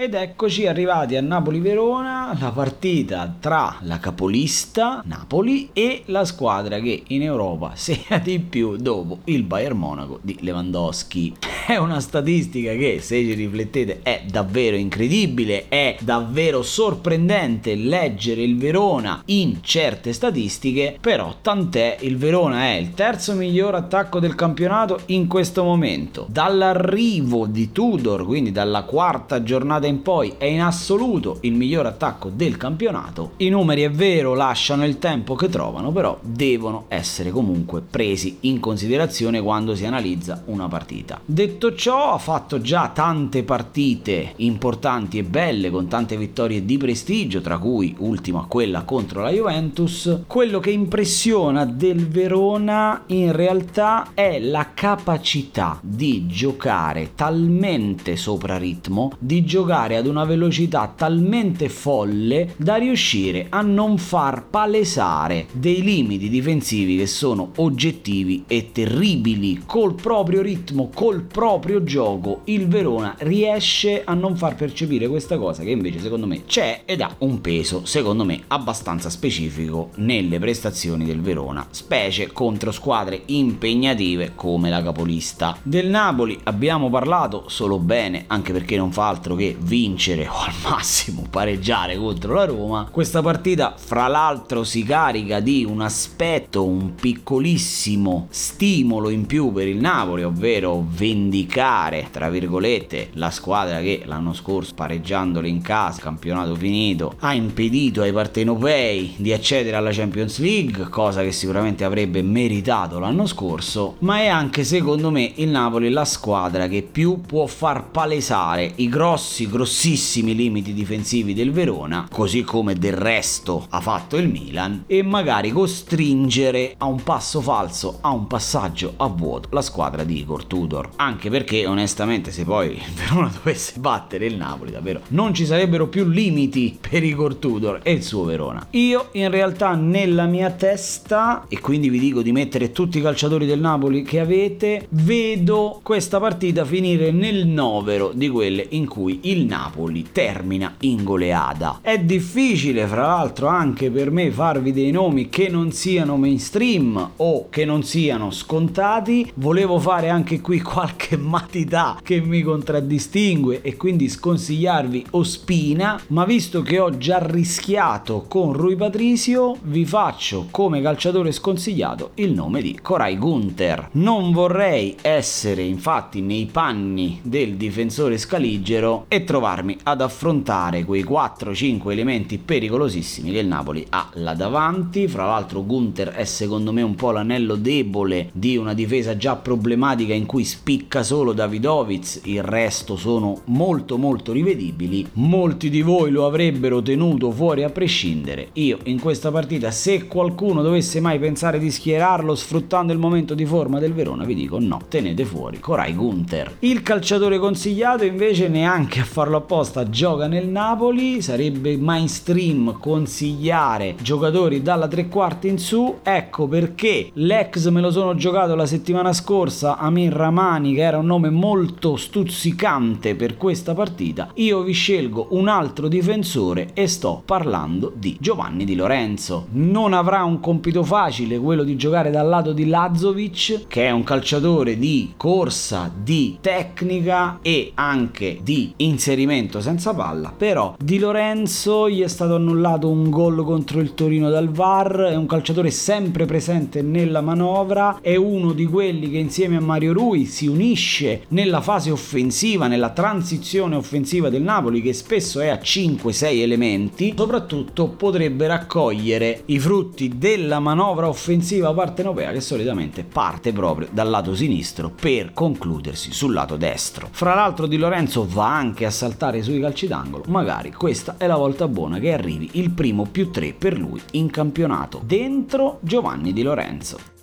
Ed eccoci arrivati a Napoli-Verona, la partita tra la capolista Napoli e la squadra che in Europa segna di più dopo il Bayern Monaco di Lewandowski. È una statistica che, se ci riflettete, è davvero incredibile, è davvero sorprendente leggere il Verona in certe statistiche, però tant'è, il Verona è il terzo miglior attacco del campionato in questo momento. Dall'arrivo di Tudor, quindi dalla quarta giornata in poi, è in assoluto il miglior attacco del campionato. I numeri è vero, lasciano il tempo che trovano, però devono essere comunque presi in considerazione quando si analizza una partita. Detto Detto ciò, ha fatto già tante partite importanti e belle con tante vittorie di prestigio, tra cui ultima quella contro la Juventus. Quello che impressiona del Verona in realtà è la capacità di giocare talmente sopra ritmo, di giocare ad una velocità talmente folle da riuscire a non far palesare dei limiti difensivi che sono oggettivi e terribili col proprio ritmo, col proprio proprio gioco il Verona riesce a non far percepire questa cosa che invece secondo me c'è ed ha un peso secondo me abbastanza specifico nelle prestazioni del Verona, specie contro squadre impegnative come la capolista. Del Napoli abbiamo parlato solo bene, anche perché non fa altro che vincere o al massimo pareggiare contro la Roma. Questa partita fra l'altro si carica di un aspetto, un piccolissimo stimolo in più per il Napoli, ovvero vendicare giudicare, tra virgolette, la squadra che l'anno scorso pareggiandole in casa, campionato finito, ha impedito ai partenopei di accedere alla Champions League, cosa che sicuramente avrebbe meritato l'anno scorso, ma è anche secondo me il Napoli la squadra che più può far palesare i grossi, grossissimi limiti difensivi del Verona, così come del resto ha fatto il Milan, e magari costringere a un passo falso, a un passaggio a vuoto la squadra di Igor Tudor. Anche perché onestamente se poi il Verona dovesse battere il Napoli davvero non ci sarebbero più limiti per Igor Tudor e il suo Verona. Io in realtà nella mia testa, e quindi vi dico di mettere tutti i calciatori del Napoli che avete, vedo questa partita finire nel novero di quelle in cui il Napoli termina in goleada. È difficile fra l'altro anche per me farvi dei nomi che non siano mainstream o che non siano scontati, volevo fare anche qui qualche matità che mi contraddistingue e quindi sconsigliarvi Ospina, ma visto che ho già rischiato con Rui Patricio, vi faccio come calciatore sconsigliato il nome di Corai Gunther. Non vorrei essere infatti nei panni del difensore scaligero e trovarmi ad affrontare quei 4-5 elementi pericolosissimi che il Napoli ha là davanti. Fra l'altro Gunther è secondo me un po' l'anello debole di una difesa già problematica in cui spicca solo Davidovic, il resto sono molto molto rivedibili. Molti di voi lo avrebbero tenuto fuori a prescindere. Io in questa partita, se qualcuno dovesse mai pensare di schierarlo sfruttando il momento di forma del Verona, vi dico no, tenete fuori Corai Gunther. Il calciatore consigliato invece neanche a farlo apposta gioca nel Napoli, sarebbe mainstream consigliare giocatori dalla tre quarti in su, ecco perché l'ex me lo sono giocato la settimana scorsa, Amin Ramani che era un nome molto stuzzicante per questa partita, io vi scelgo un altro difensore e sto parlando di Giovanni Di Lorenzo. Non avrà un compito facile quello di giocare dal lato di Lazovic, che è un calciatore di corsa, di tecnica e anche di inserimento senza palla, però Di Lorenzo gli è stato annullato un gol contro il Torino dal VAR, è un calciatore sempre presente nella manovra, è uno di quelli che insieme a Mario Rui si unisce agisce nella fase offensiva, nella transizione offensiva del Napoli che spesso è a 5-6 elementi, soprattutto potrebbe raccogliere i frutti della manovra offensiva partenopea che solitamente parte proprio dal lato sinistro per concludersi sul lato destro. Fra l'altro Di Lorenzo va anche a saltare sui calci d'angolo, magari questa è la volta buona che arrivi il primo più 3 per lui in campionato. Dentro Giovanni Di Lorenzo.